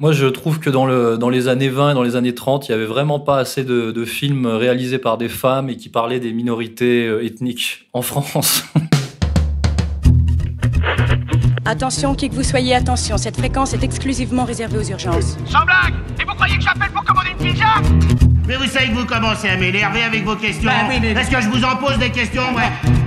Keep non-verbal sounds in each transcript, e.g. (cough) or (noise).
Moi, je trouve que dans, le, dans les années 20 et dans les années 30, il n'y avait vraiment pas assez de, de, films réalisés par des femmes et qui parlaient des minorités euh, ethniques en France. (laughs) Attention, qui que vous soyez, attention, cette fréquence est exclusivement réservée aux urgences. Sans blague Et vous croyez que j'appelle pour commander une pizza Mais vous savez que vous commencez à m'énerver avec vos questions. Bah oui, mais- Est-ce que je vous en pose des questions, ouais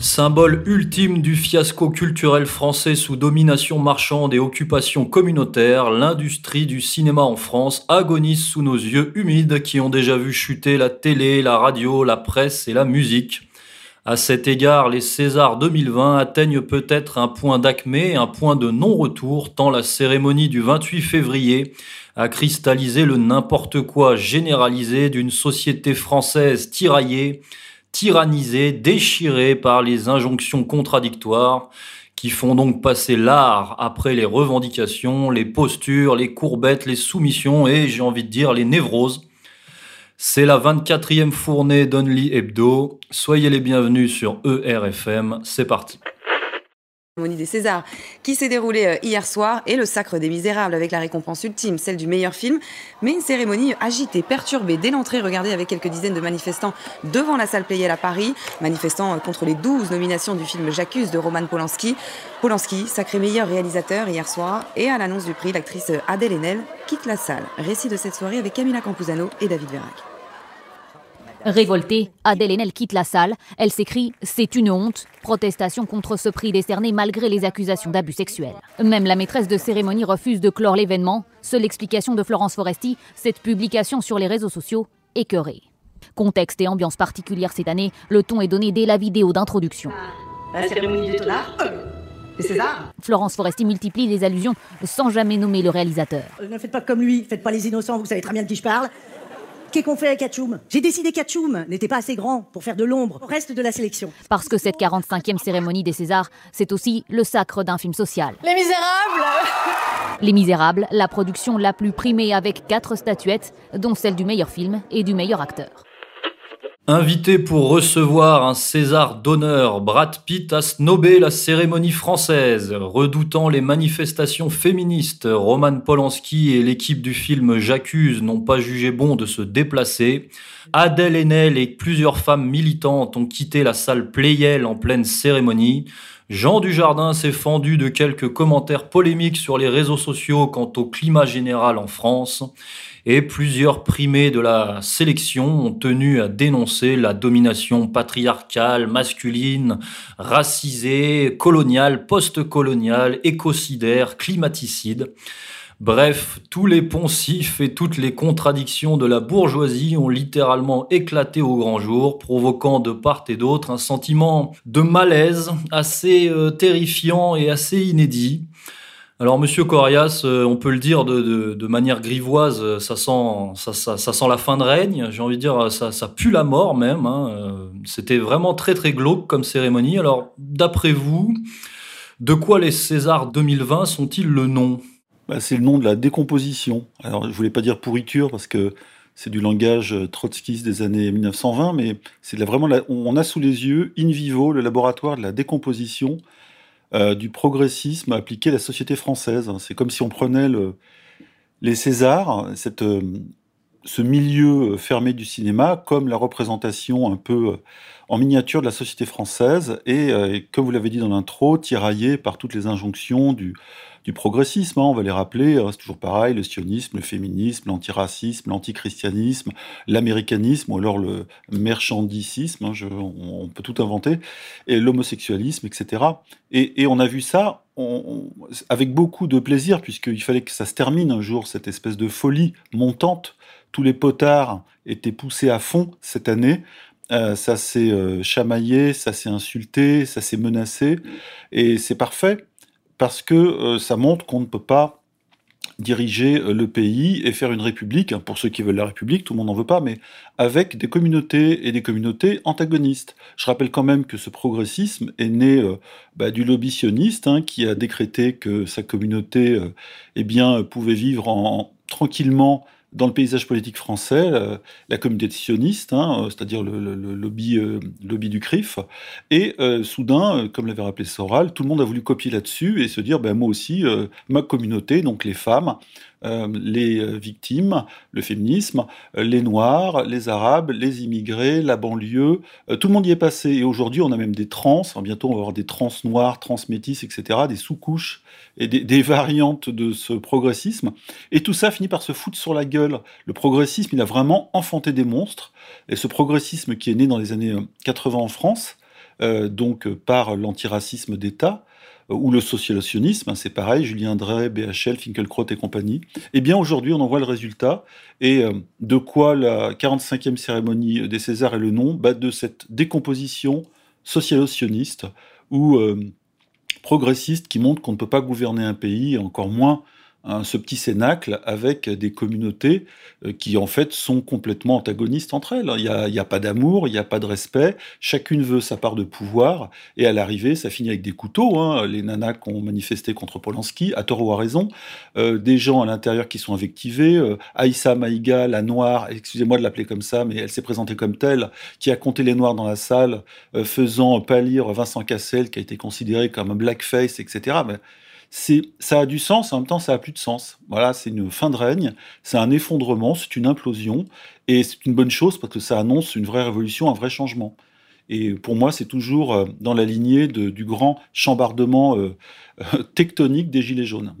Symbole ultime du fiasco culturel français sous domination marchande et occupation communautaire, l'industrie du cinéma en France agonise sous nos yeux humides qui ont déjà vu chuter la télé, la radio, la presse et la musique. À cet égard, les Césars 2020 atteignent peut-être un point d'acmé, un point de non-retour, tant la cérémonie du 28 février a cristallisé le n'importe quoi généralisé d'une société française tiraillée, tyrannisée, déchirée par les injonctions contradictoires qui font donc passer l'art après les revendications, les postures, les courbettes, les soumissions et, j'ai envie de dire, les névroses. C'est la 24e fournée d'Only Hebdo. Soyez les bienvenus sur ERFM. C'est parti. Cérémonie des Césars qui s'est déroulée euh, hier soir et le Sacre des Misérables avec la récompense ultime, celle du meilleur film. Mais une cérémonie agitée, perturbée dès l'entrée, regardée avec quelques dizaines de manifestants devant la salle Playel à Paris, manifestant euh, contre les 12 nominations du film J'accuse de Roman Polanski. Polanski, sacré meilleur réalisateur hier soir, et à l'annonce du prix, l'actrice Adèle Haenel quitte la salle. Récit de cette soirée avec Camila Campuzano et David Vérac. Révoltée, Adèle Haenel quitte la salle. Elle s'écrie C'est une honte. Protestation contre ce prix décerné malgré les accusations d'abus sexuels. Même la maîtresse de cérémonie refuse de clore l'événement. Seule explication de Florence Foresti cette publication sur les réseaux sociaux écœurée. Contexte et ambiance particulière cette année, le ton est donné dès la vidéo d'introduction. La cérémonie des tonards, les Césars. Florence Foresti multiplie les allusions sans jamais nommer le réalisateur. Ne faites pas comme lui, faites pas les innocents, vous savez très bien de qui je parle. Qu'est-ce qu'on fait avec Hatchoum J'ai décidé qu'Hatchoum n'était pas assez grand pour faire de l'ombre au reste de la sélection. Parce que cette 45e cérémonie des Césars, c'est aussi le sacre d'un film social. Les Misérables Les Misérables, la production la plus primée avec quatre statuettes, dont celle du meilleur film et du meilleur acteur. Invité pour recevoir un César d'honneur, Brad Pitt a snobé la cérémonie française. Redoutant les manifestations féministes, Roman Polanski et l'équipe du film J'accuse n'ont pas jugé bon de se déplacer. Adèle Haenel et plusieurs femmes militantes ont quitté la salle Playel en pleine cérémonie. Jean Dujardin s'est fendu de quelques commentaires polémiques sur les réseaux sociaux quant au climat général en France et plusieurs primés de la sélection ont tenu à dénoncer la domination patriarcale, masculine, racisée, coloniale, post-coloniale, écocidaire, climaticide. Bref, tous les poncifs et toutes les contradictions de la bourgeoisie ont littéralement éclaté au grand jour, provoquant de part et d'autre un sentiment de malaise assez euh, terrifiant et assez inédit. Alors, Monsieur Corias, euh, on peut le dire de, manière grivoise, euh, ça sent, la fin de règne. J'ai envie de dire, ça, pue la mort même. hein. C'était vraiment très très glauque comme cérémonie. Alors, d'après vous, de quoi les Césars 2020 sont-ils le nom? Bah, c'est le nom de la décomposition. Alors, je voulais pas dire pourriture parce que c'est du langage euh, trotskiste des années 1920, mais c'est vraiment on a sous les yeux in vivo le laboratoire de la décomposition euh, du progressisme appliqué à la société française. C'est comme si on prenait le- les Césars, euh, ce milieu fermé du cinéma, comme la représentation un peu en miniature de la société française, et comme vous l'avez dit dans l'intro, tiraillé par toutes les injonctions du, du progressisme, hein, on va les rappeler, hein, c'est toujours pareil, le sionisme, le féminisme, l'antiracisme, l'antichristianisme, l'américanisme, ou alors le merchandicisme, hein, on, peut tout inventer, et l'homosexualisme, etc. Et, on a vu ça avec beaucoup de plaisir, puisqu'il fallait que ça se termine un jour, cette espèce de folie montante. Tous les potards étaient poussés à fond cette année. Euh, ça s'est euh, chamaillé, ça s'est insulté, ça s'est menacé. Et c'est parfait parce que euh, ça montre qu'on ne peut pas diriger euh, le pays et faire une république, hein, pour ceux qui veulent la république, tout le monde n'en veut pas, mais avec des communautés et des communautés antagonistes. Je rappelle quand même que ce progressisme est né euh, bah, du lobby sioniste hein, qui a décrété que sa communauté eh bien, pouvait vivre en, tranquillement dans le paysage politique français la communauté sioniste, hein, c'est-à-dire le, lobby, lobby du CRIF. Et soudain, comme l'avait rappelé Soral, tout le monde a voulu copier là-dessus et se dire ben, moi aussi, ma communauté, donc les femmes, euh, les euh, victimes, le féminisme, euh, les Noirs, les Arabes, les immigrés, la banlieue, tout le monde y est passé. Et aujourd'hui, on a même des trans, bientôt on va avoir des trans noirs, trans métis, etc., des sous-couches et des, variantes de ce progressisme. Et tout ça finit par se foutre sur la gueule. Le progressisme, il a vraiment enfanté des monstres. Et ce progressisme qui est né dans les années 80 en France, donc par l'antiracisme d'État, ou le sociolocionisme, hein, c'est pareil, Julien Drey, BHL, Finkelkraut et compagnie. Eh bien, aujourd'hui, on en voit le résultat. Et euh, de quoi la 45e cérémonie des Césars est le nom? Bah, De cette décomposition socialo-sioniste ou euh, progressiste qui montre qu'on ne peut pas gouverner un pays, encore moins ce petit cénacle avec des communautés euh, qui en fait sont complètement antagonistes entre elles. Il n'y a, pas d'amour, il n'y a pas de respect, chacune veut sa part de pouvoir, et à l'arrivée, ça finit avec des couteaux. Hein. Les nanas qui ont manifesté contre Polanski, à tort ou à raison, euh, des gens à l'intérieur qui sont invectivés, euh, Aïssa Maïga, la noire, excusez-moi de l'appeler comme ça, mais elle s'est présentée comme telle, qui a compté les noirs dans la salle, faisant pâlir Vincent Cassel, qui a été considéré comme un blackface, etc ça a du sens, en même temps ça a plus de sens. Voilà, c'est une fin de règne, c'est un effondrement, c'est une implosion, et c'est une bonne chose parce que ça annonce une vraie révolution, un vrai changement. Et pour moi, c'est toujours euh, dans la lignée du grand chambardement euh, (laughs) tectonique des Gilets jaunes.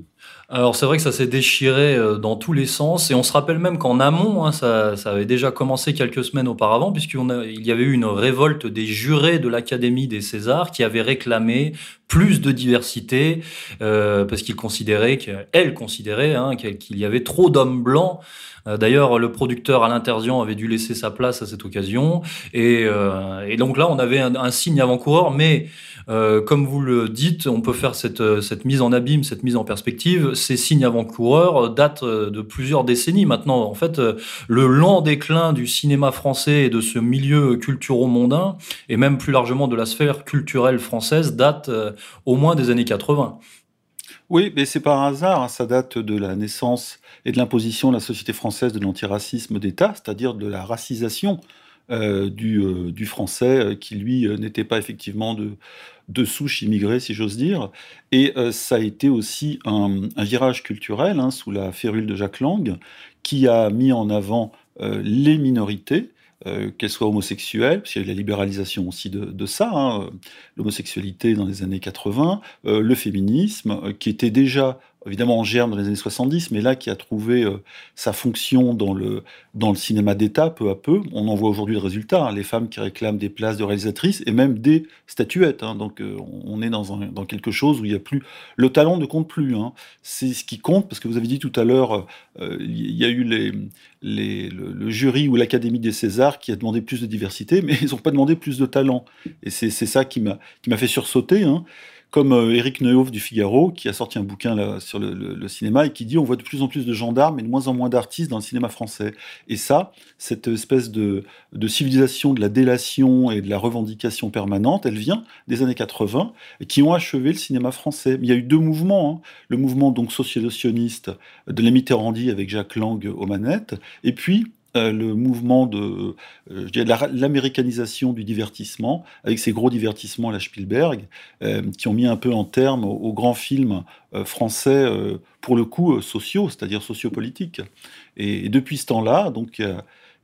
Alors c'est vrai que ça s'est déchiré euh, dans tous les sens et on se rappelle même qu'en amont, hein, ça, avait déjà commencé quelques semaines auparavant puisqu'il y avait eu une révolte des jurés de l'Académie des Césars qui avaient réclamé plus de diversité euh, parce qu'ils considéraient, qu'elle considérait hein, qu'il y avait trop d'hommes blancs. Euh, d'ailleurs, le producteur Alain Terzian avait dû laisser sa place à cette occasion et, donc là, on avait un, un signe avant-coureur, mais euh, comme vous le dites, on peut faire cette, cette mise en abîme, cette mise en perspective. Ces signes avant-coureurs datent de plusieurs décennies maintenant. En fait, le lent déclin du cinéma français et de ce milieu culturo-mondain, et même plus largement de la sphère culturelle française, date euh, au moins des années 80. Oui, mais c'est par hasard, hein. ça date de la naissance et de l'imposition de la société française de l'antiracisme d'État, c'est-à-dire de la racisation euh, du, du, français qui, lui, n'était pas effectivement de, de souche immigrée, si j'ose dire. Et euh, ça a été aussi un, virage culturel, hein, sous la férule de Jacques Lang, qui a mis en avant euh, les minorités, euh, qu'elles soient homosexuelles, parce qu'il y a eu la libéralisation aussi de, ça, hein, l'homosexualité dans les années 80, le féminisme, qui était déjà évidemment en germe dans les années 70, mais là qui a trouvé euh, sa fonction dans le, dans le cinéma d'État peu à peu. On en voit aujourd'hui le résultat, hein, les femmes qui réclament des places de réalisatrices et même des statuettes. Hein. donc euh, on est dans, dans, quelque chose où il y a plus... Le talent ne compte plus. Hein. C'est ce qui compte, parce que vous avez dit tout à l'heure, euh, il y a eu les, le, jury ou l'Académie des Césars qui a demandé plus de diversité, mais (laughs) ils n'ont pas demandé plus de talent. Et c'est ça qui m'a fait sursauter comme Eric euh, Neuhoff du Figaro, qui a sorti un bouquin là, sur le, cinéma et qui dit on voit de plus en plus de gendarmes et de moins en moins d'artistes dans le cinéma français. Et ça, cette espèce de, civilisation de la délation et de la revendication permanente, elle vient des années 80 et qui ont achevé le cinéma français. Il y a eu deux mouvements. Hein. Le mouvement donc socialiste de la Mitterrandi avec Jacques Lang aux manettes, et puis euh, le mouvement de, euh, l'américanisation du divertissement, avec ces gros divertissements à la Spielberg, euh, qui ont mis un peu en terme aux, grands films français, pour le coup, sociaux, c'est-à-dire sociopolitiques. Et, et depuis ce temps-là, donc,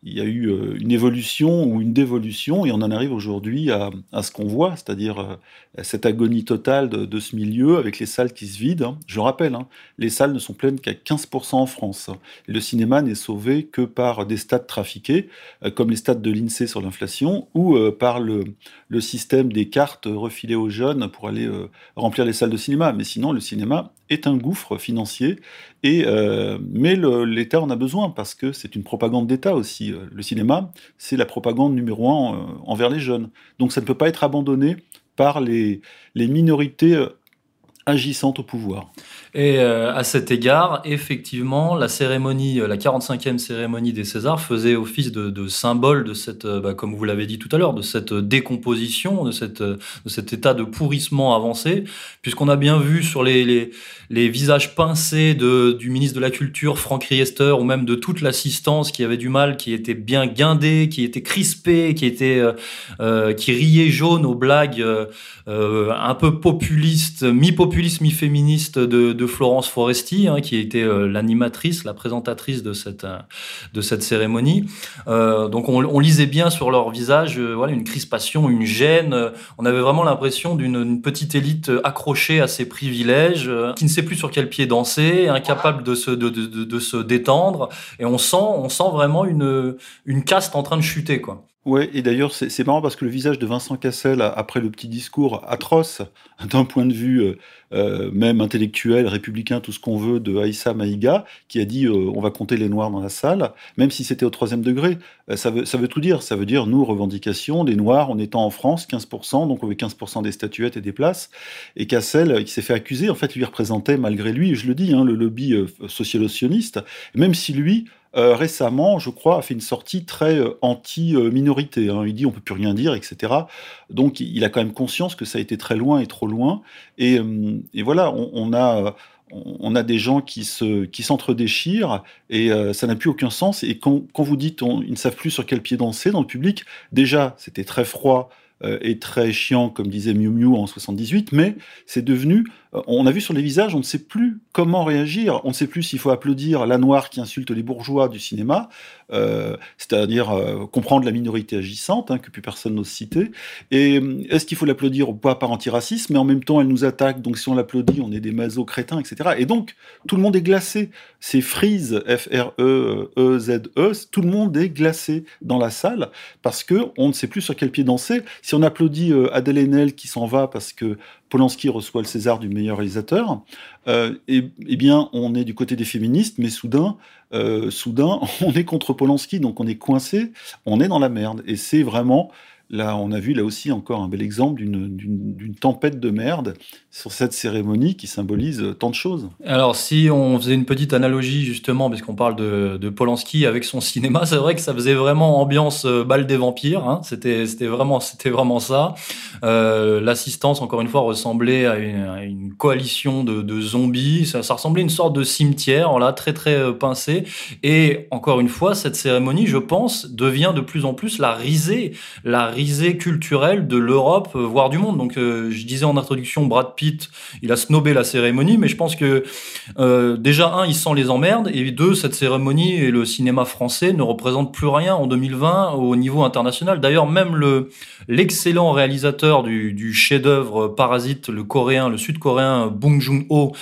il y a eu euh, une évolution ou une dévolution, et on en arrive aujourd'hui à, ce qu'on voit, c'est-à-dire euh, cette agonie totale de, ce milieu avec les salles qui se vident. Hein. Je rappelle, hein, les salles ne sont pleines qu'à 15% en France. le cinéma n'est sauvé que par des stades trafiqués, euh, comme les stades de l'INSEE sur l'inflation, ou par le, le, système des cartes refilées aux jeunes pour aller remplir les salles de cinéma. Mais sinon, le cinéma est un gouffre financier, et, euh, mais l'État en a besoin parce que c'est une propagande d'État aussi. Le cinéma, c'est la propagande numéro un euh, envers les jeunes. Donc ça ne peut pas être abandonné par les minorités agissante au pouvoir. Et euh, à cet égard, effectivement, la cérémonie, euh, la 45e cérémonie des Césars faisait office de, symbole de cette, euh, bah, comme vous l'avez dit tout à l'heure, de cette décomposition, de, cette, cet état de pourrissement avancé, puisqu'on a bien vu sur les, visages pincés du ministre de la Culture, Franck Riester, ou même de toute l'assistance qui avait du mal, qui était bien guindée, qui était crispée, qui était, qui riait jaune aux blagues un peu populiste, mi-féministe de, Florence Foresti, hein, qui était euh, l'animatrice, la présentatrice de cette, euh, de cette cérémonie. Euh, donc on, lisait bien sur leur visage voilà, une crispation, une gêne. On avait vraiment l'impression d'une petite élite accrochée à ses privilèges, qui ne sait plus sur quel pied danser, incapable de se, de se détendre. Et on sent, on sent vraiment une, une caste en train de chuter. quoi. Ouais, et d'ailleurs, c'est marrant parce que le visage de Vincent Cassel, après le petit discours atroce, d'un point de vue euh, euh, même intellectuel, républicain, tout ce qu'on veut, de Aïssa Maïga, qui a dit euh, on va compter les Noirs dans la salle, même si c'était au troisième degré, euh, ça, veut, ça veut tout dire. Ça veut dire, nous, revendication, des Noirs, on étant en France, 15%, donc on veut 15% des statuettes et des places. Et Cassel, qui s'est fait accuser, en fait, lui représentait, malgré lui, je le dis, hein, le lobby euh, socialo-sioniste, même si lui, euh, récemment, je crois, a fait une sortie très euh, anti-minorité. Hein. Il dit on peut plus rien dire, etc. Donc il a quand même conscience que ça a été très loin et trop loin. Et, euh, et voilà, on, a on a des gens qui se qui s'entre-déchirent et euh, ça n'a plus aucun sens. Et quand, quand vous dites on, ils ne savent plus sur quel pied danser dans le public, déjà c'était très froid euh, et très chiant, comme disait Miu Miu en 78, mais c'est devenu on a vu sur les visages, on ne sait plus comment réagir. On ne sait plus s'il faut applaudir la noire qui insulte les bourgeois du cinéma, euh, c'est-à-dire euh, comprendre la minorité agissante, hein, que plus personne n'ose citer. Et euh, est-ce qu'il faut l'applaudir ou pas par antiracisme? Mais en même temps, elle nous attaque, donc si on l'applaudit, on est des masos crétins, etc. Et donc, tout le monde est glacé. C'est Freeze, F-R-E-E-Z-E, -E, tout le monde est glacé dans la salle parce que on ne sait plus sur quel pied danser. Si on applaudit euh, Adèle Haenel qui s'en va parce que Polanski reçoit le César du meilleur réalisateur, euh, eh bien, on est du côté des féministes, mais soudain, euh, soudain, (laughs) on est contre Polanski, donc on est coincé, on est dans la merde. Et c'est vraiment Là, on a vu là aussi encore un bel exemple d'une tempête de merde sur cette cérémonie qui symbolise tant de choses. Alors, si on faisait une petite analogie justement, parce qu'on parle de, de, Polanski avec son cinéma, c'est vrai que ça faisait vraiment ambiance euh, balle des vampires. Hein. C'était vraiment, vraiment ça. Euh, L'assistance, encore une fois, ressemblait à une, coalition de, de zombies. Ça, ressemblait à une sorte de cimetière, là, très très euh, pincé. Et encore une fois, cette cérémonie, je pense, devient de plus en plus la risée, la risée culturelle de l'Europe, euh, voire du monde. Donc, euh, je disais en introduction, Brad Pitt, il a snobé la cérémonie, mais je pense que euh, déjà, un, il sent les emmerdes, et deux, cette cérémonie et le cinéma français ne représentent plus rien en 2020 au niveau international. D'ailleurs, même le l'excellent réalisateur du, chef-d'œuvre Parasite, le coréen, le sud-coréen Bong Joon-ho,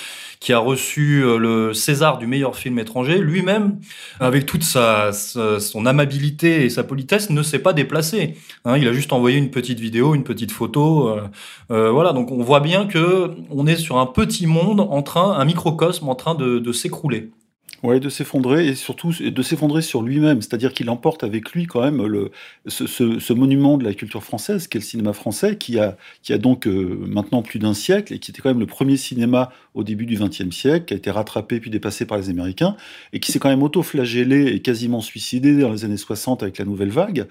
qui a reçu le César du meilleur film étranger, lui-même, avec toute sa, sa, son amabilité et sa politesse, ne s'est pas déplacé. Hein, il a juste envoyé une petite vidéo, une petite photo. Euh, euh, voilà, donc on voit bien que on est sur un petit monde en train, un microcosme en train de, s'écrouler. Ouais, de s'effondrer et surtout de s'effondrer sur lui-même, c'est-à-dire qu'il emporte avec lui quand même le, ce, monument de la culture française, qu'est le cinéma français, qui a, qui a donc euh, maintenant plus d'un siècle et qui était quand même le premier cinéma au début du XXe siècle, qui a été rattrapé puis dépassé par les Américains et qui s'est quand même auto-flagellé et quasiment suicidé dans les années 60 avec la nouvelle vague.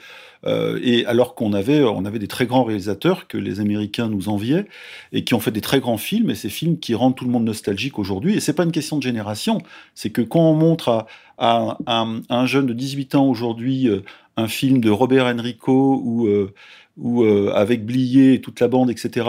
Euh, et alors qu'on avait, on avait des très grands réalisateurs que les Américains nous enviaient et qui ont fait des très grands films et ces films qui rendent tout le monde nostalgique aujourd'hui. Et c'est pas une question de génération, c'est que quand on montre à, un jeune de 18 ans aujourd'hui euh, un film de Robert Enrico ou, ou euh, avec Blier et toute la bande, etc.,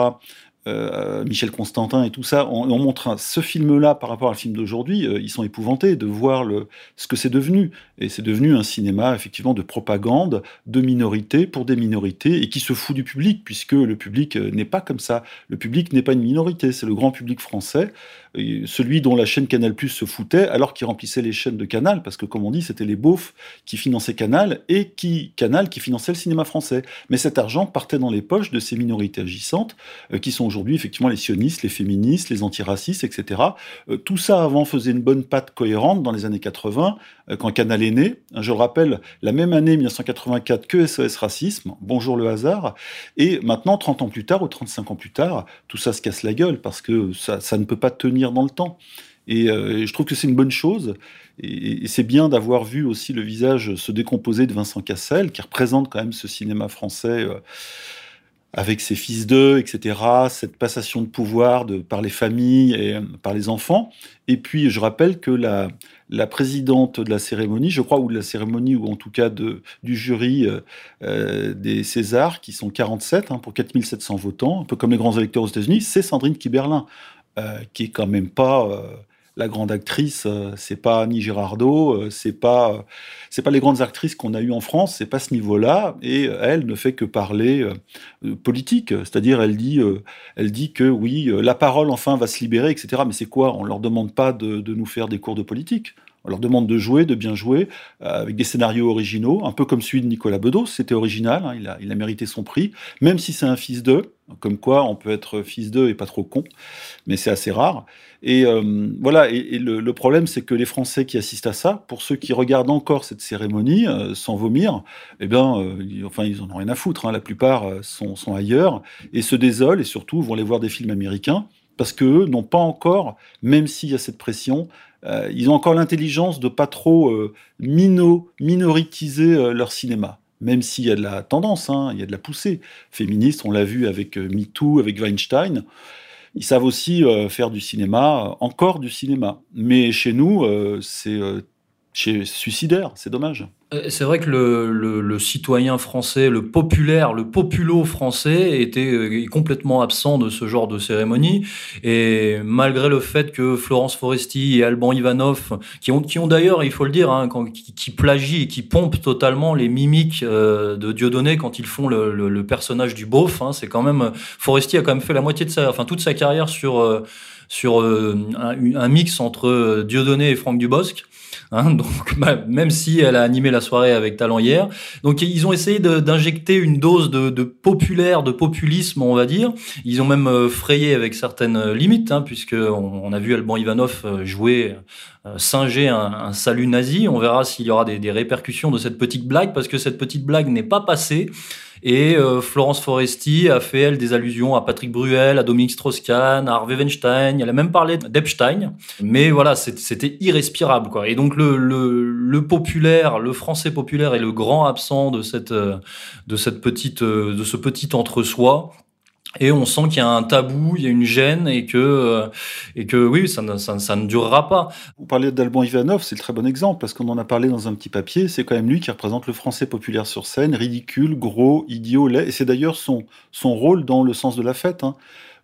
euh, Michel Constantin et tout ça, on, on montre ce film-là par rapport à film d'aujourd'hui, euh, ils sont épouvantés de voir le, ce que c'est devenu. Et c'est devenu un cinéma effectivement de propagande, de minorité pour des minorités, et qui se fout du public, puisque le public euh, n'est pas comme ça. Le public n'est pas une minorité, c'est le grand public français. Celui dont la chaîne Canal Plus se foutait, alors qu'il remplissait les chaînes de Canal, parce que comme on dit, c'était les beaufs qui finançaient Canal et qui Canal qui finançait le cinéma français. Mais cet argent partait dans les poches de ces minorités agissantes, euh, qui sont aujourd'hui effectivement les sionistes, les féministes, les antiracistes, etc. Euh, tout ça avant faisait une bonne patte cohérente dans les années 80, euh, quand Canal est né. Je le rappelle, la même année 1984 que SOS Racisme, bonjour le hasard, et maintenant 30 ans plus tard ou 35 ans plus tard, tout ça se casse la gueule parce que ça, ça ne peut pas tenir dans le temps. Et, je trouve que c'est une bonne chose. Et, c'est bien d'avoir vu aussi le visage se décomposer de Vincent Cassel, qui représente quand même ce cinéma français avec ses fils d'eux, etc., cette passation de pouvoir par les familles et par les enfants. Et puis, je rappelle que la, présidente de la cérémonie, je crois, ou de la cérémonie, ou en tout cas du jury euh, euh des Césars, qui sont 47 hein, pour 4700 votants, un peu comme les grands électeurs aux États-Unis, c'est Sandrine Kiberlin, euh, qui est quand même pas euh, la grande actrice, euh, c'est pas Annie Girardot, euh, c'est pas c'est pas les grandes actrices qu'on a eues en France, c'est pas ce niveau-là. Et elle ne fait que parler euh, politique, c'est-à-dire elle dit elle que oui, la parole enfin va se libérer, etc. Mais c'est quoi? On leur demande pas de nous faire des cours de politique. On leur demande de jouer, de bien jouer, avec des scénarios originaux, un peu comme celui de Nicolas Bedos. C'était original, hein, il, a, il, a, mérité son prix, même si c'est un fils d'eux. Comme quoi, on peut être fils d'eux et pas trop con, mais c'est assez rare. Et euh, voilà, et, le, problème, c'est que les Français qui assistent à ça, pour ceux qui regardent encore cette cérémonie euh, sans vomir, eh bien, euh, ils, enfin, ils en ont rien à foutre. Hein. La plupart sont, sont, ailleurs et se désolent et surtout vont aller voir des films américains parce qu'eux n'ont pas encore, même s'il y a cette pression, ils ont encore l'intelligence de pas trop mino, minoritiser leur cinéma même s'il y a de la tendance, hein, il y a de la poussée féministe, on l'a vu avec euh, MeToo, avec Weinstein. Ils savent aussi euh, faire du cinéma, encore du cinéma. Mais chez nous, euh, c'est suicidaire, c'est dommage. Euh, c'est vrai que le, citoyen français, le populaire, le populo français était euh, complètement absent de ce genre de cérémonie. Et malgré le fait que Florence Foresti et Alban Ivanov, qui ont, qui ont d'ailleurs, il faut le dire, hein, qui, plagient et qui pompent totalement les mimiques euh, de Dieudonné quand ils font le, personnage du beauf, hein, c'est quand même Foresti a quand même fait la moitié de sa, enfin toute sa carrière sur sur un, un, mix entre Dieudonné et Franck Dubosc. Hein, (laughs) donc, bah, même si elle a animé la soirée avec talent hier. Donc, ils ont essayé d'injecter une dose de, populaire, de populisme, on va dire. Ils ont même euh, frayé avec certaines euh, limites, hein, puisque on, a vu Alban Ivanov euh, jouer, singer un, salut nazi. On verra s'il y aura des répercussions de cette petite blague, parce que cette petite blague n'est pas passée. Et euh, Florence Foresti a fait, elle, des allusions à Patrick Bruel, à Dominique Strauss-Kahn, à Harvey Weinstein. Elle a même parlé d'Epstein. Mais voilà, c'était irrespirable, quoi. Et donc, le, le, le, populaire, le français populaire est le grand absent de cette, euh, de cette petite, euh, de ce petit entre-soi et on sent qu'il y a un tabou, il y a une gêne et que, euh, et que oui, ça ne, ça, ça ne durera pas. Vous parlez d'Alban Ivanov, c'est le très bon exemple parce qu'on en a parlé dans un petit papier. C'est quand même lui qui représente le français populaire sur scène, ridicule, gros, idiot, laid. Et c'est d'ailleurs son, son rôle dans Le sens de la fête. Hein.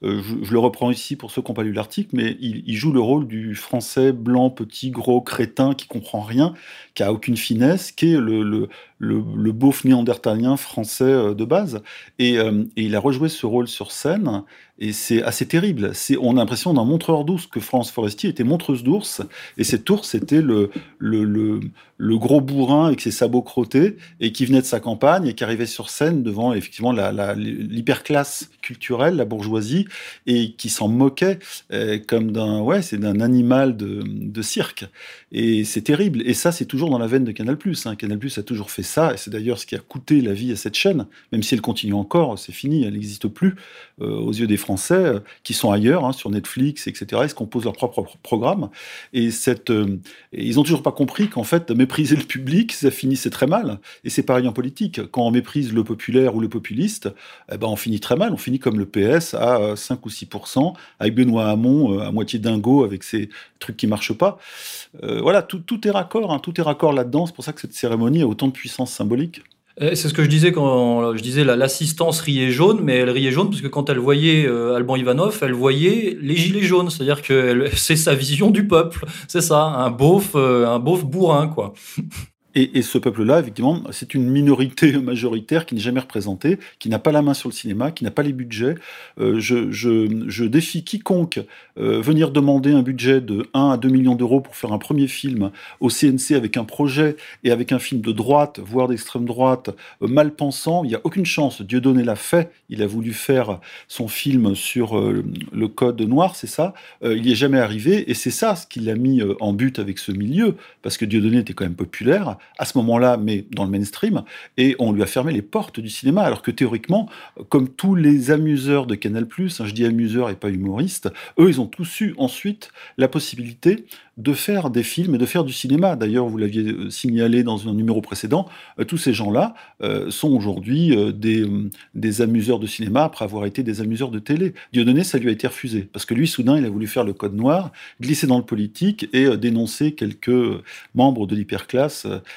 Euh, je, le reprends ici pour ceux qui n'ont pas lu l'article, mais il, joue le rôle du français blanc, petit, gros, crétin, qui comprend rien, qui a aucune finesse, qui est le, le, le, beauf néandertalien français euh, de base. Euh, et, il a rejoué ce rôle sur scène, et c'est assez terrible. On a l'impression d'un montreur d'ours, que France Forestier était montreuse d'ours, et cet ours était le, le, le, gros bourrin avec ses sabots crottés, et qui venait de sa campagne, et qui arrivait sur scène devant effectivement la, la, l'hyperclasse culturelle, la bourgeoisie, et qui s'en moquait euh, comme d'un ouais, c'est d'un animal de, de cirque. Et c'est terrible. Et ça, c'est toujours dans la veine de Canal+. Hein. Canal+ a toujours fait ça, et c'est d'ailleurs ce qui a coûté la vie à cette chaîne, même si elle continue encore, c'est fini, elle n'existe plus euh, aux yeux des Français, euh, qui sont ailleurs, hein, sur Netflix, etc., ils se composent leur propre programme. Et, euh, ils n'ont toujours pas compris qu'en fait, mépriser le public, ça finissait très mal. Et c'est pareil en politique. Quand on méprise le populaire ou le populiste, eh ben, on finit très mal. On finit comme le PS à 5 ou 6% avec Benoît Hamon à moitié dingo, avec ses trucs qui marchent pas. voilà, tout est raccord, hein, tout est raccord là-dedans. C'est pour ça que cette cérémonie a autant de puissance symbolique. C'est ce que je disais quand je disais l'assistance riait jaune, mais elle riait jaune parce que quand elle voyait euh, Alban Ivanov, elle voyait les gilets jaunes, c'est-à-dire que (laughs) c'est sa vision du peuple, c'est ça, un beauf, euh, un beauf bourrin quoi. (laughs) Et, ce peuple-là, effectivement, c'est une minorité (laughs) majoritaire qui n'est jamais représentée, qui n'a pas la main sur le cinéma, qui n'a pas les budgets. Euh, je, défie quiconque euh, venir demander un budget de 1 à 2 millions d'euros pour faire un premier film au CNC avec un projet et avec un film de droite, voire d'extrême droite, euh, mal pensant. Il n'y a aucune chance. Dieudonné l'a fait. Il a voulu faire son film sur le code noir, c'est ça. il n'y est jamais arrivé. Et c'est ça ce qui l'a mis en but avec ce milieu, parce que Dieudonné était quand même populaire à ce moment-là, mais dans le mainstream, et on lui a fermé les portes du cinéma, alors que théoriquement, comme tous les amuseurs de Canal+, hein, je dis amuseurs et pas humoristes, eux, ils ont tous eu ensuite la possibilité de faire des films et de faire du cinéma. D'ailleurs, vous l'aviez euh, signalé dans un numéro précédent, euh, tous ces gens-là euh, sont aujourd'hui des, des amuseurs de cinéma après avoir été des amuseurs de télé. Dieudonné, ça lui a été refusé, parce que lui, soudain, il a voulu faire le code noir, glisser dans le politique et dénoncer quelques membres de l'hyperclasse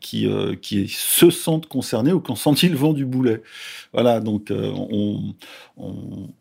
qui, euh, qui se sentent concernés ou qui ont senti le vent du boulet. Voilà, donc euh,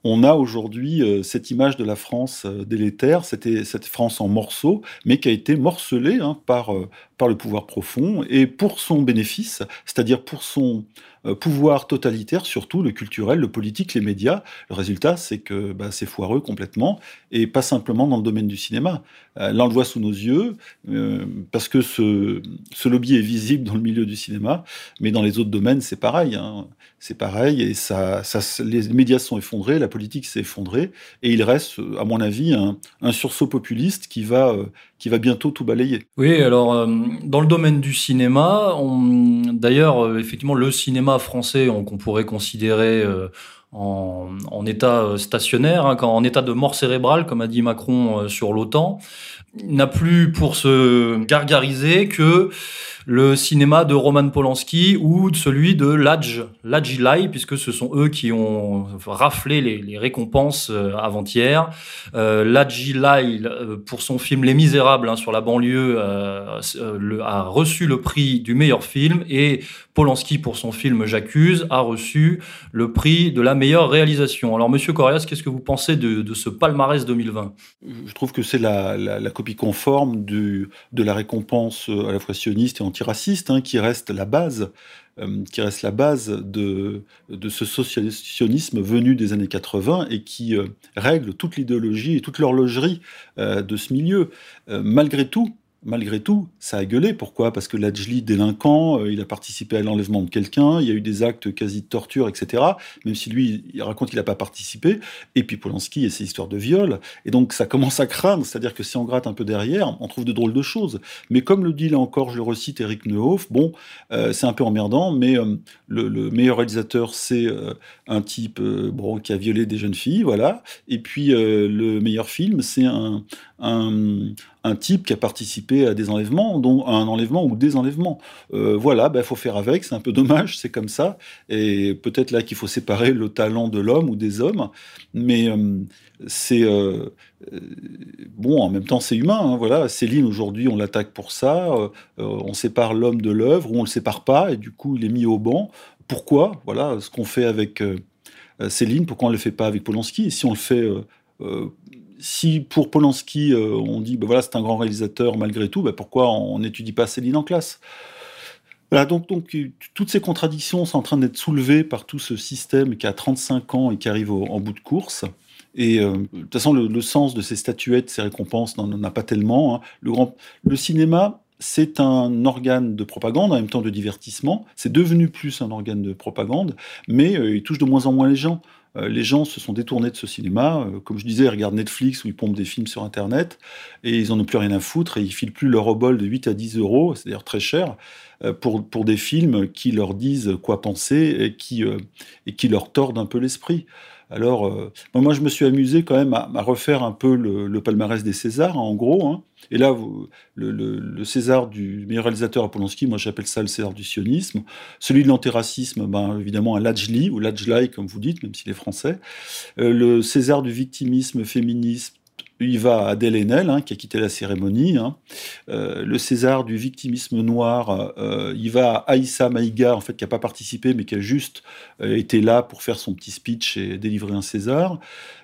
on, a aujourd'hui cette image de la France délétère, cette France en morceaux, mais qui a été morcelée hein, par, le pouvoir profond et pour son bénéfice, c'est-à-dire pour son euh, pouvoir totalitaire, surtout le culturel, le politique, les médias. Le résultat, c'est que bah, c'est foireux complètement, et pas simplement dans le domaine du cinéma. Euh, là, on le voit sous nos yeux, euh, parce que ce, lobby est visible dans le milieu du cinéma, mais dans les autres domaines, c'est pareil. Hein. C'est pareil, et ça, les médias sont effondrés, la politique s'est effondrée, et il reste, à mon avis, un, sursaut populiste qui va, qui va bientôt tout balayer. Oui, alors, dans le domaine du cinéma, d'ailleurs, effectivement, le cinéma français qu'on pourrait considérer euh, en, état euh, stationnaire, hein, en état de mort cérébrale, comme a dit Macron euh, sur l'OTAN, n'a plus pour se gargariser que le cinéma de Roman Polanski ou celui de Ladj, Lai, puisque ce sont eux qui ont raflé les, récompenses euh, avant-hier. Euh, euh, pour son film Les Misérables hein, sur la banlieue, euh, a reçu le prix du meilleur film et Polanski, pour son film J'accuse, a reçu le prix de la meilleure réalisation. Alors, Monsieur Corias, qu'est-ce que vous pensez de, ce palmarès 2020 Je trouve que c'est la, copie conforme de la récompense à la fois sioniste et hein, qui reste la base, euh, qui reste la base de, de ce socialisme venu des années 80 et qui euh, règle toute l'idéologie et toute l'horlogerie euh, de ce milieu. malgré tout, malgré tout, ça a gueulé. Pourquoi? Parce que Lajli, délinquant, euh, il a participé à l'enlèvement de quelqu'un, il y a eu des actes quasi de torture, etc. Même si lui, il raconte qu'il n'a pas participé. Et puis Polanski et ses histoires de viol. Et donc ça commence à craindre, c'est-à-dire que si on gratte un peu derrière, on trouve de drôles de choses. Mais comme le dit là encore, je le recite, Eric Neuhoff, bon, euh, c'est un peu emmerdant, mais euh, le, meilleur réalisateur, c'est un type bon, qui a violé des jeunes filles, voilà. Et puis le meilleur film, c'est un, type qui a participé à des enlèvements, dont un enlèvement ou des enlèvements. Euh, voilà, il ben, faut faire avec, c'est un peu dommage, c'est comme ça. Et peut-être là qu'il faut séparer le talent de l'homme ou des hommes, mais euh, c'est euh, bon. En même temps, c'est humain. Hein, voilà, Céline aujourd'hui, on l'attaque pour ça. on sépare l'homme de l'œuvre ou on le sépare pas, et du coup, il est mis au banc. Pourquoi? Voilà, ce qu'on fait avec Céline, pourquoi on ne le fait pas avec Polanski? Et si on le fait si pour Polanski, euh, on dit, ben voilà, c'est un grand réalisateur malgré tout, ben pourquoi on n'étudie pas Céline en classe? Voilà, donc, donc, toutes ces contradictions sont en train d'être soulevées par tout ce système qui a 35 ans et qui arrive en bout de course. Et euh, de toute façon, le, sens de ces statuettes, ces récompenses, n'en a pas tellement. Hein. Le, grand, le cinéma, c'est un organe de propagande, en même temps de divertissement. C'est devenu plus un organe de propagande, mais euh, il touche de moins en moins les gens. Euh, les gens se sont détournés de ce cinéma. Euh, comme je disais, ils regardent Netflix où ils pompent des films sur Internet et ils n'en ont plus rien à foutre et ils filent plus leur obol de 8 à 10 euros, c'est d'ailleurs très cher, euh, pour, pour des films qui leur disent quoi penser et qui, et qui leur tordent un peu l'esprit. Alors, euh, moi, je me suis amusé quand même à, refaire un peu le, palmarès des Césars, hein, en gros. Hein. Et là, le, César du meilleur réalisateur à moi j'appelle ça le César du sionisme. Celui de l'antiracisme, ben, évidemment, un Lajli, ou Lajlai, comme vous dites, même s'il est français. Euh, le César du victimisme féminisme, il va à hein, qui a quitté la cérémonie. Hein. Euh, le César du victimisme noir, euh, il va à Aïssa Maïga, en fait, qui n'a pas participé, mais qui a juste euh, été là pour faire son petit speech et délivrer un César.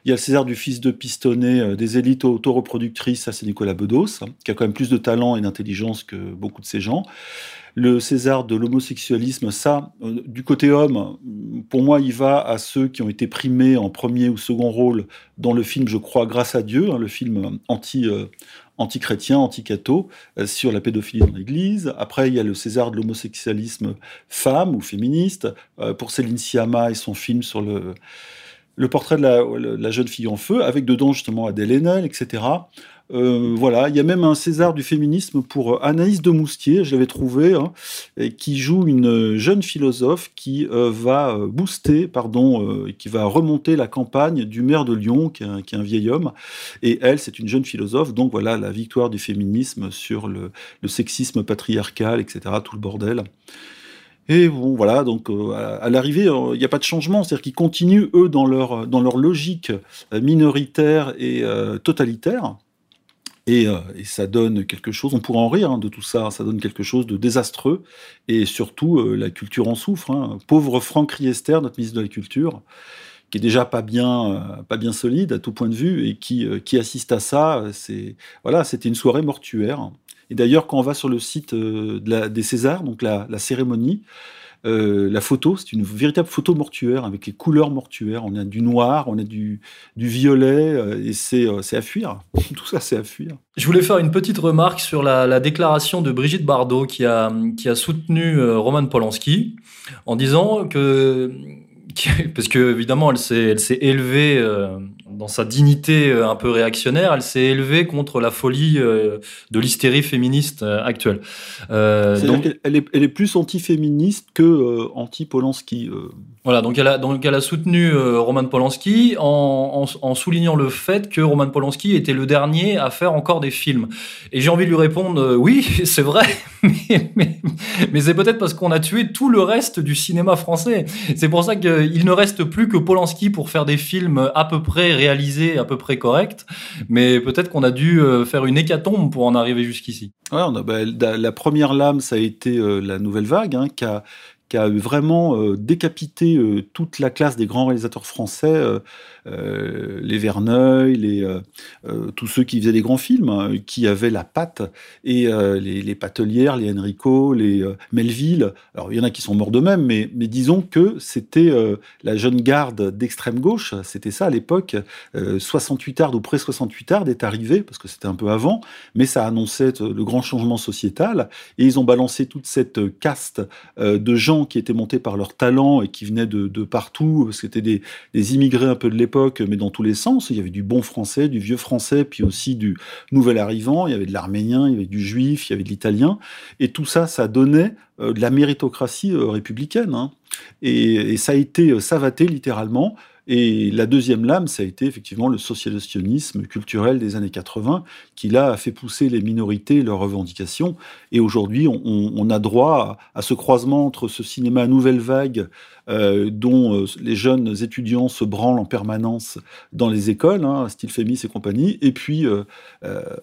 Il y a le César du fils de pistonné des élites autoreproductrices, ça c'est Nicolas Bedos, hein, qui a quand même plus de talent et d'intelligence que beaucoup de ces gens. Le César de l'homosexualisme, ça, euh, du côté homme, pour moi, il va à ceux qui ont été primés en premier ou second rôle dans le film, je crois, grâce à Dieu, hein, le film anti, euh, anti-chrétien, anti-catho, euh, sur la pédophilie dans l'Église. Après, il y a le César de l'homosexualisme femme ou féministe, pour Céline Sciamma et son film sur le, le portrait de la, la, jeune fille en feu, avec dedans justement Adèle Haenel, etc. Euh, voilà, il y a même un César du féminisme pour euh, Anaïs de Moustier, je l'avais trouvé, hein, qui joue une jeune philosophe qui euh, va booster, pardon, qui va remonter la campagne du maire de Lyon, qui est un, vieil homme. Et elle, c'est une jeune philosophe, donc voilà la victoire du féminisme sur le, sexisme patriarcal, etc., tout le bordel. Et bon, voilà, donc à, l'arrivée, il n'y a pas de changement, c'est-à-dire qu'ils continuent, eux, dans leur, dans leur logique minoritaire et totalitaire. Euh, et, ça donne quelque chose, on pourrait en rire hein, de tout ça, ça donne quelque chose de désastreux, et surtout euh, la culture en souffre. Hein. Pauvre Franck Riester, notre ministre de la Culture, qui est déjà pas bien, euh, pas bien solide à tout point de vue, et qui, qui assiste à ça, c'est voilà, c'était une soirée mortuaire. Et d'ailleurs, quand on va sur le site des Césars, donc la cérémonie, euh, la photo, c'est une véritable photo mortuaire avec les couleurs mortuaires. On a du noir, on a du, violet, euh, et euh, c'est à fuir. (laughs) Tout ça, c'est à fuir. Je voulais faire une petite remarque sur la, déclaration de Brigitte Bardot qui a, qui a soutenu Roman Polanski en disant que (laughs) parce que évidemment elle s'est élevée dans sa dignité un peu réactionnaire, elle s'est élevée contre la folie de l'hystérie féministe actuelle. donc elle est, elle est plus anti-féministe que anti-Polanski. Voilà, donc elle a, donc elle a soutenu euh, Roman Polanski en, en, soulignant le fait que Roman Polanski était le dernier à faire encore des films. Et j'ai envie de lui répondre, euh, oui, (laughs) c'est vrai, (laughs) mais, mais, c'est peut-être parce qu'on a tué tout le reste du cinéma français. C'est pour ça qu'il ne reste plus que Polanski pour faire des films à peu près réalisés, à peu près corrects, mais peut-être qu'on a dû euh, faire une hécatombe pour en arriver jusqu'ici. Ouais, bah, la première lame, ça a été la nouvelle vague, hein, qui a qui a vraiment euh, décapité euh, toute la classe des grands réalisateurs français, euh, les Verneuil, les, tous ceux qui faisaient des grands films, hein, qui avaient la patte, et les, les, Patelières, les Enrico, les Melville. Alors il y en a qui sont morts de même, mais, disons que c'était la jeune garde d'extrême gauche, c'était ça à l'époque. 68 Ardes ou près 68 Ardes est arrivé, parce que c'était un peu avant, mais ça annonçait le grand changement sociétal, et ils ont balancé toute cette caste de gens qui étaient montés par leur talent et qui venaient de, partout. C'était des, des, immigrés un peu de l'époque, mais dans tous les sens. Il y avait du bon français, du vieux français, puis aussi du nouvel arrivant. Il y avait de l'arménien, il y avait du juif, il y avait de l'italien. Et tout ça, ça donnait euh, de la méritocratie euh, républicaine. Hein. Et, ça a été euh, savaté littéralement. Et la deuxième lame, ça a été effectivement le socialisme culturel des années 80, qui là a fait pousser les minorités leurs revendications. Et aujourd'hui, on, a droit à, ce croisement entre ce cinéma nouvelle vague euh, dont euh, les jeunes étudiants se branlent en permanence dans les écoles, hein, style Fémis et compagnie, et puis euh,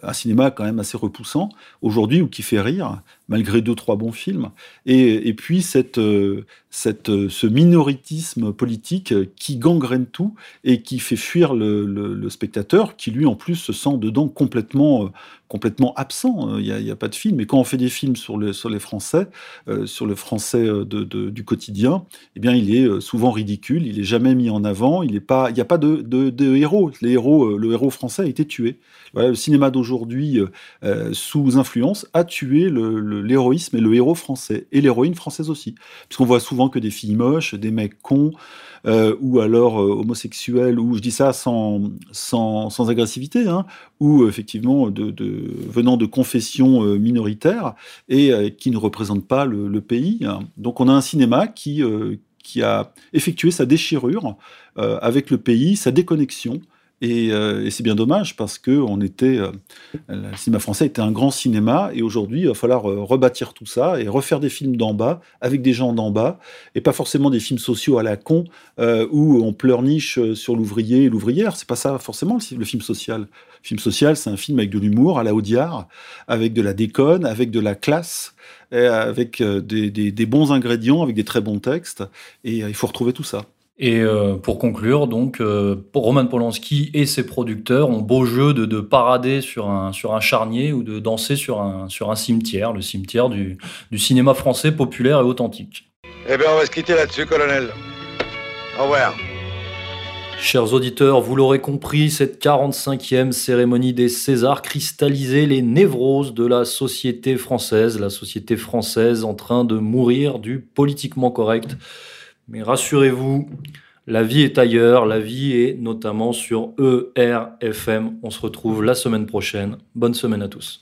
un cinéma quand même assez repoussant aujourd'hui ou qui fait rire malgré deux trois bons films, et, puis cette, ce minoritisme politique qui gangrène tout et qui fait fuir le, le spectateur, qui lui en plus se sent dedans complètement complètement absent. Euh, il n'y a, pas de film. Et quand on fait des films sur, le, sur les Français, euh, sur le français euh, du quotidien, eh bien, il est souvent ridicule. Il est jamais mis en avant. Il n'y a pas de, de, héros. Les héros. Le héros français a été tué. Le cinéma d'aujourd'hui, sous influence, a tué l'héroïsme et le héros français et l'héroïne française aussi, puisqu'on voit souvent que des filles moches, des mecs cons. Ou alors homosexuels, ou je dis ça sans, sans, sans agressivité, hein, ou effectivement de, venant de confessions euh, minoritaires et euh, qui ne représentent pas le, pays. Hein. Donc on a un cinéma qui, euh, qui a effectué sa déchirure avec le pays, sa déconnexion euh, et, c'est bien dommage parce que euh, le cinéma français était un grand cinéma et aujourd'hui il va falloir euh, rebâtir tout ça et refaire des films d'en bas avec des gens d'en bas et pas forcément des films sociaux à la con où on pleurniche sur l'ouvrier et l'ouvrière. C'est pas ça forcément le, film social. Le film social, c'est un film avec de l'humour à la Audiard, avec de la déconne, avec de la classe, avec des bons ingrédients, avec des très bons textes et il faut retrouver tout ça. Et euh, pour conclure, donc, euh, Roman Polanski et ses producteurs ont beau jeu de, de, parader sur un, sur un charnier ou de danser sur un, sur un cimetière, le cimetière du, du cinéma français populaire et authentique. Eh bien, on va se quitter là-dessus, colonel. Au revoir. Chers auditeurs, vous l'aurez compris, cette 45e cérémonie des Césars cristallisait les névroses de la société française, la société française en train de mourir du politiquement correct. Mais rassurez-vous, la vie est ailleurs, la vie est notamment sur ERFM. On se retrouve la semaine prochaine. Bonne semaine à tous.